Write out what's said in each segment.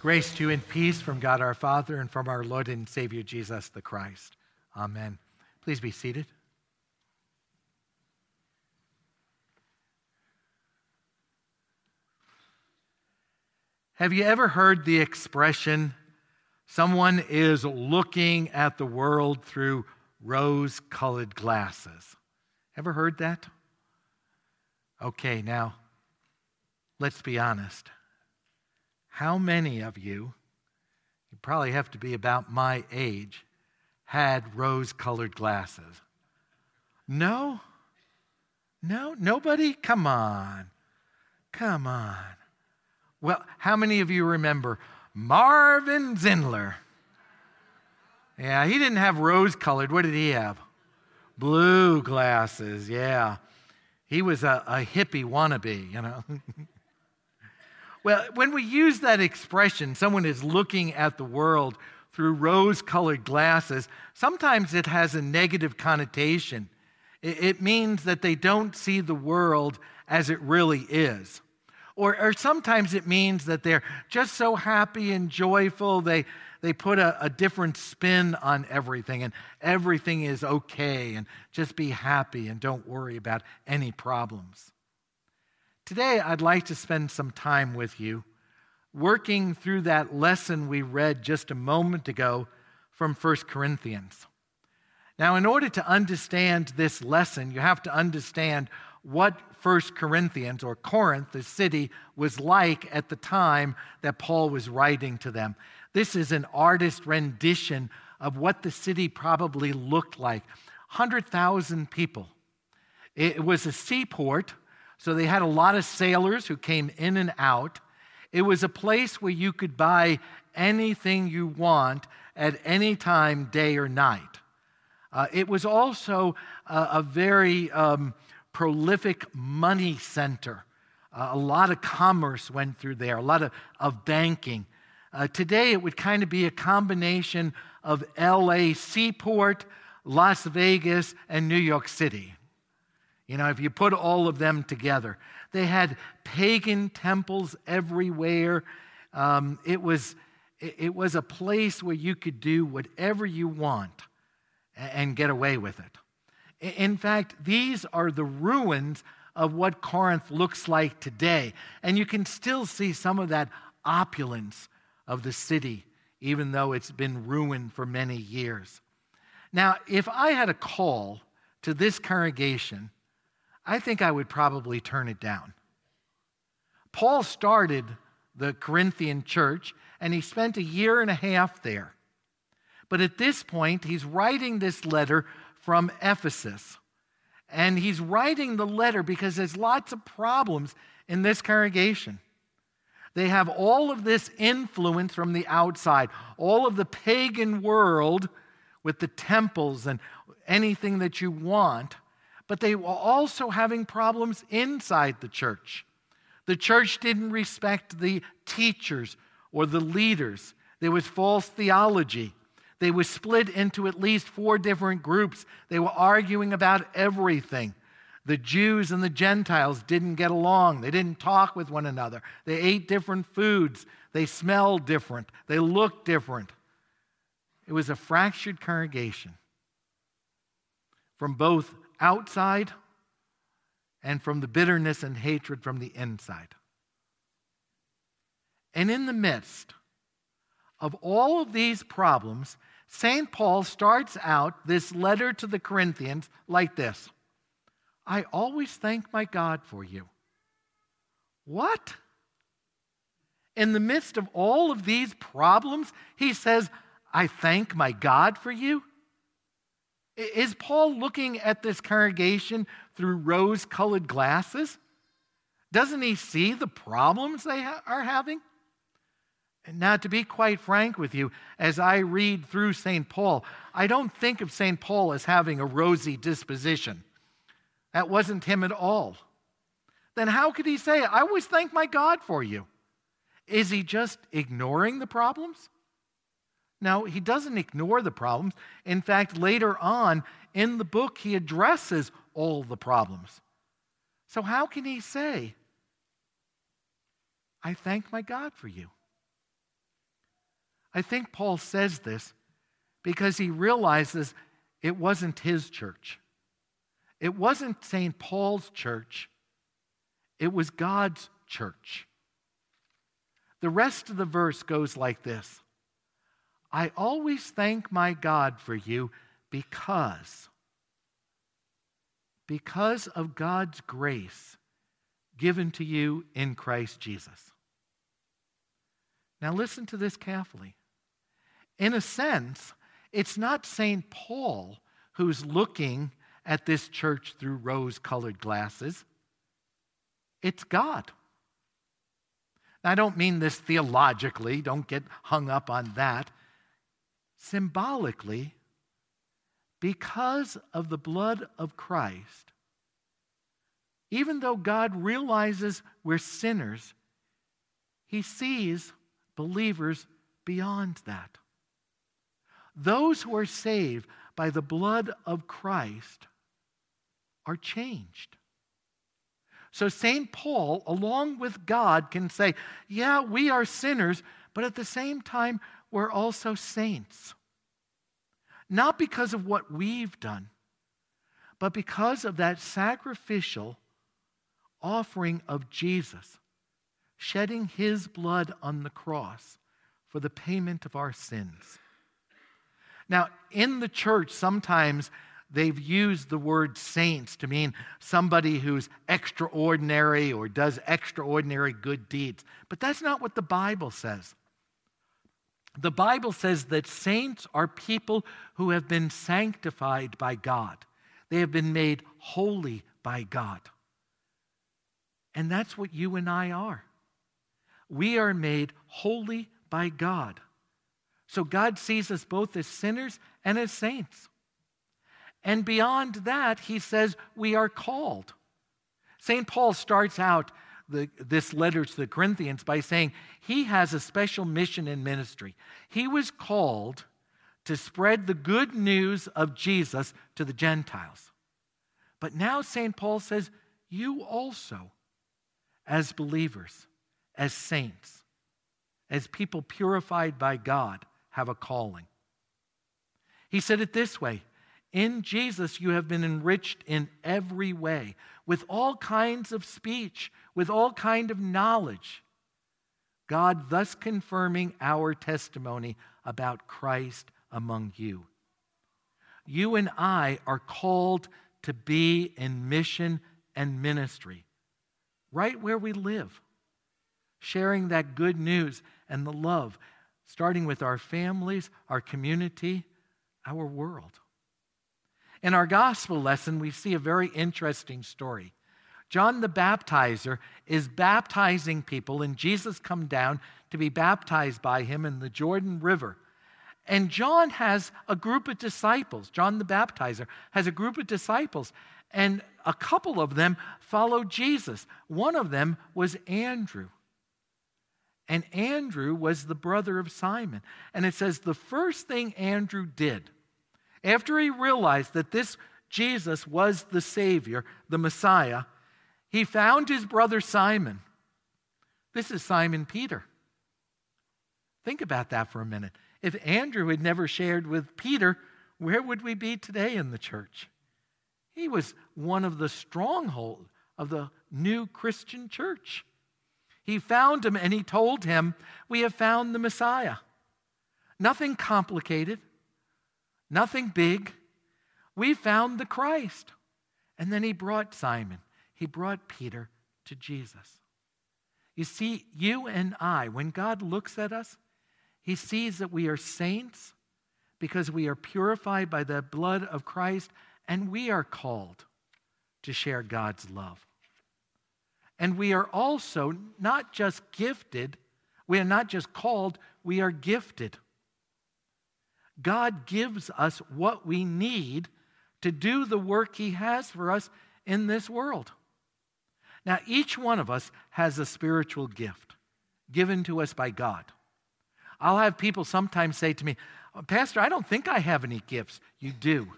Grace to you and peace from God our Father and from our Lord and Savior Jesus the Christ. Amen. Please be seated. Have you ever heard the expression, someone is looking at the world through rose colored glasses? Ever heard that? Okay, now, let's be honest. How many of you, you probably have to be about my age, had rose colored glasses? No? No? Nobody? Come on. Come on. Well, how many of you remember Marvin Zindler? Yeah, he didn't have rose colored. What did he have? Blue glasses, yeah. He was a, a hippie wannabe, you know. well, when we use that expression, someone is looking at the world through rose colored glasses, sometimes it has a negative connotation. It, means that they don't see the world as it really is. Or, or sometimes it means that they're just so happy and joyful, they, they put a, a different spin on everything, and everything is okay, and just be happy and don't worry about any problems. Today, I'd like to spend some time with you working through that lesson we read just a moment ago from 1 Corinthians. Now, in order to understand this lesson, you have to understand what First Corinthians or Corinth, the city, was like at the time that Paul was writing to them. This is an artist rendition of what the city probably looked like 100,000 people. It was a seaport, so they had a lot of sailors who came in and out. It was a place where you could buy anything you want at any time, day or night. Uh, it was also a, a very um, prolific money center. Uh, a lot of commerce went through there, a lot of, of banking. Uh, today, it would kind of be a combination of LA Seaport, Las Vegas, and New York City. You know, if you put all of them together, they had pagan temples everywhere. Um, it, was, it was a place where you could do whatever you want and get away with it. In fact, these are the ruins of what Corinth looks like today. And you can still see some of that opulence of the city, even though it's been ruined for many years. Now, if I had a call to this congregation, I think I would probably turn it down. Paul started the Corinthian church, and he spent a year and a half there. But at this point, he's writing this letter from Ephesus. And he's writing the letter because there's lots of problems in this congregation. They have all of this influence from the outside, all of the pagan world with the temples and anything that you want, but they were also having problems inside the church. The church didn't respect the teachers or the leaders, there was false theology. They were split into at least four different groups. They were arguing about everything. The Jews and the Gentiles didn't get along. They didn't talk with one another. They ate different foods. They smelled different. They looked different. It was a fractured congregation from both outside and from the bitterness and hatred from the inside. And in the midst of all of these problems, St. Paul starts out this letter to the Corinthians like this I always thank my God for you. What? In the midst of all of these problems, he says, I thank my God for you? Is Paul looking at this congregation through rose colored glasses? Doesn't he see the problems they ha- are having? Now, to be quite frank with you, as I read through St. Paul, I don't think of St. Paul as having a rosy disposition. That wasn't him at all. Then how could he say, I always thank my God for you? Is he just ignoring the problems? No, he doesn't ignore the problems. In fact, later on in the book, he addresses all the problems. So, how can he say, I thank my God for you? I think Paul says this because he realizes it wasn't his church. It wasn't St. Paul's church, it was God's church. The rest of the verse goes like this I always thank my God for you because, because of God's grace given to you in Christ Jesus. Now, listen to this carefully. In a sense, it's not St. Paul who's looking at this church through rose colored glasses, it's God. I don't mean this theologically, don't get hung up on that. Symbolically, because of the blood of Christ, even though God realizes we're sinners, he sees believers beyond that. Those who are saved by the blood of Christ are changed. So, St. Paul, along with God, can say, Yeah, we are sinners, but at the same time, we're also saints. Not because of what we've done, but because of that sacrificial offering of Jesus, shedding his blood on the cross for the payment of our sins. Now, in the church, sometimes they've used the word saints to mean somebody who's extraordinary or does extraordinary good deeds. But that's not what the Bible says. The Bible says that saints are people who have been sanctified by God, they have been made holy by God. And that's what you and I are. We are made holy by God. So God sees us both as sinners and as saints. And beyond that, he says we are called. St. Paul starts out the, this letter to the Corinthians by saying he has a special mission in ministry. He was called to spread the good news of Jesus to the Gentiles. But now St. Paul says, you also, as believers, as saints, as people purified by God, have a calling. He said it this way in Jesus, you have been enriched in every way, with all kinds of speech, with all kind of knowledge. God thus confirming our testimony about Christ among you. You and I are called to be in mission and ministry, right where we live, sharing that good news and the love, starting with our families, our community, our world. In our gospel lesson, we see a very interesting story. John the Baptizer is baptizing people, and Jesus come down to be baptized by him in the Jordan River. And John has a group of disciples. John the Baptizer has a group of disciples, and a couple of them followed Jesus. One of them was Andrew. And Andrew was the brother of Simon. And it says the first thing Andrew did after he realized that this Jesus was the Savior, the Messiah, he found his brother Simon. This is Simon Peter. Think about that for a minute. If Andrew had never shared with Peter, where would we be today in the church? He was one of the stronghold of the new Christian church. He found him and he told him, We have found the Messiah. Nothing complicated, Nothing big. We found the Christ. And then he brought Simon, he brought Peter to Jesus. You see, you and I, when God looks at us, he sees that we are saints because we are purified by the blood of Christ and we are called to share God's love. And we are also not just gifted, we are not just called, we are gifted. God gives us what we need to do the work He has for us in this world. Now, each one of us has a spiritual gift given to us by God. I'll have people sometimes say to me, Pastor, I don't think I have any gifts. You do,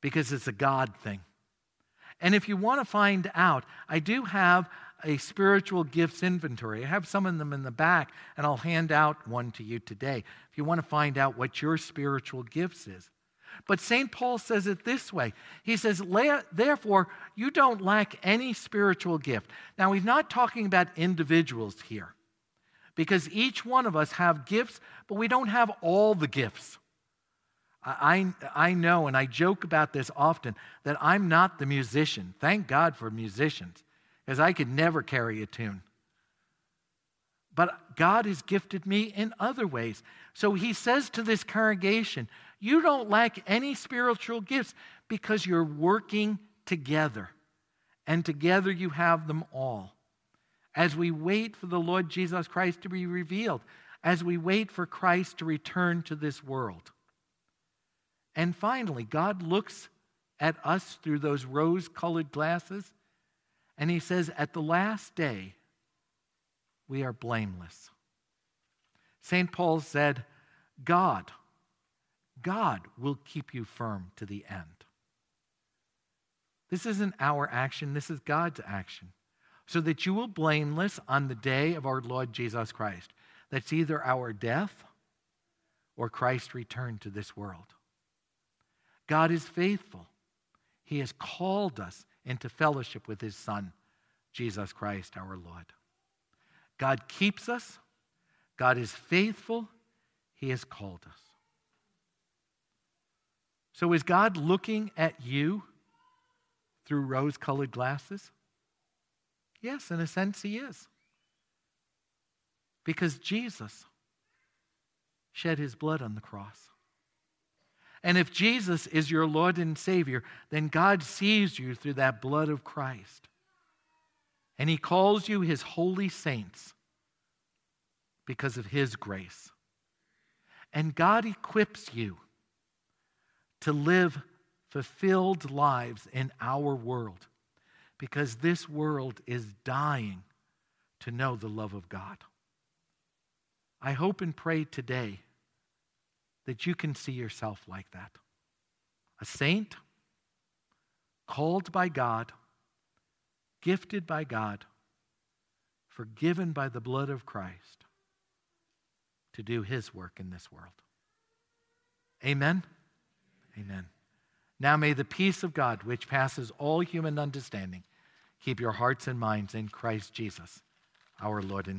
because it's a God thing. And if you want to find out, I do have a spiritual gifts inventory. I have some of them in the back, and I'll hand out one to you today if you want to find out what your spiritual gifts is. But St. Paul says it this way He says, Therefore, you don't lack any spiritual gift. Now, he's not talking about individuals here because each one of us have gifts, but we don't have all the gifts. I, I know, and I joke about this often, that I'm not the musician. Thank God for musicians, because I could never carry a tune. But God has gifted me in other ways. So he says to this congregation, You don't lack any spiritual gifts because you're working together. And together you have them all. As we wait for the Lord Jesus Christ to be revealed, as we wait for Christ to return to this world. And finally, God looks at us through those rose colored glasses and he says, At the last day, we are blameless. St. Paul said, God, God will keep you firm to the end. This isn't our action, this is God's action. So that you will blameless on the day of our Lord Jesus Christ. That's either our death or Christ's return to this world. God is faithful. He has called us into fellowship with His Son, Jesus Christ our Lord. God keeps us, God is faithful, He has called us. So, is God looking at you through rose colored glasses? Yes, in a sense, He is. Because Jesus shed His blood on the cross. And if Jesus is your Lord and Savior, then God sees you through that blood of Christ. And He calls you His holy saints because of His grace. And God equips you to live fulfilled lives in our world because this world is dying to know the love of God. I hope and pray today that you can see yourself like that. A saint, called by God, gifted by God, forgiven by the blood of Christ to do his work in this world. Amen. Amen. Now may the peace of God, which passes all human understanding, keep your hearts and minds in Christ Jesus, our Lord and Savior.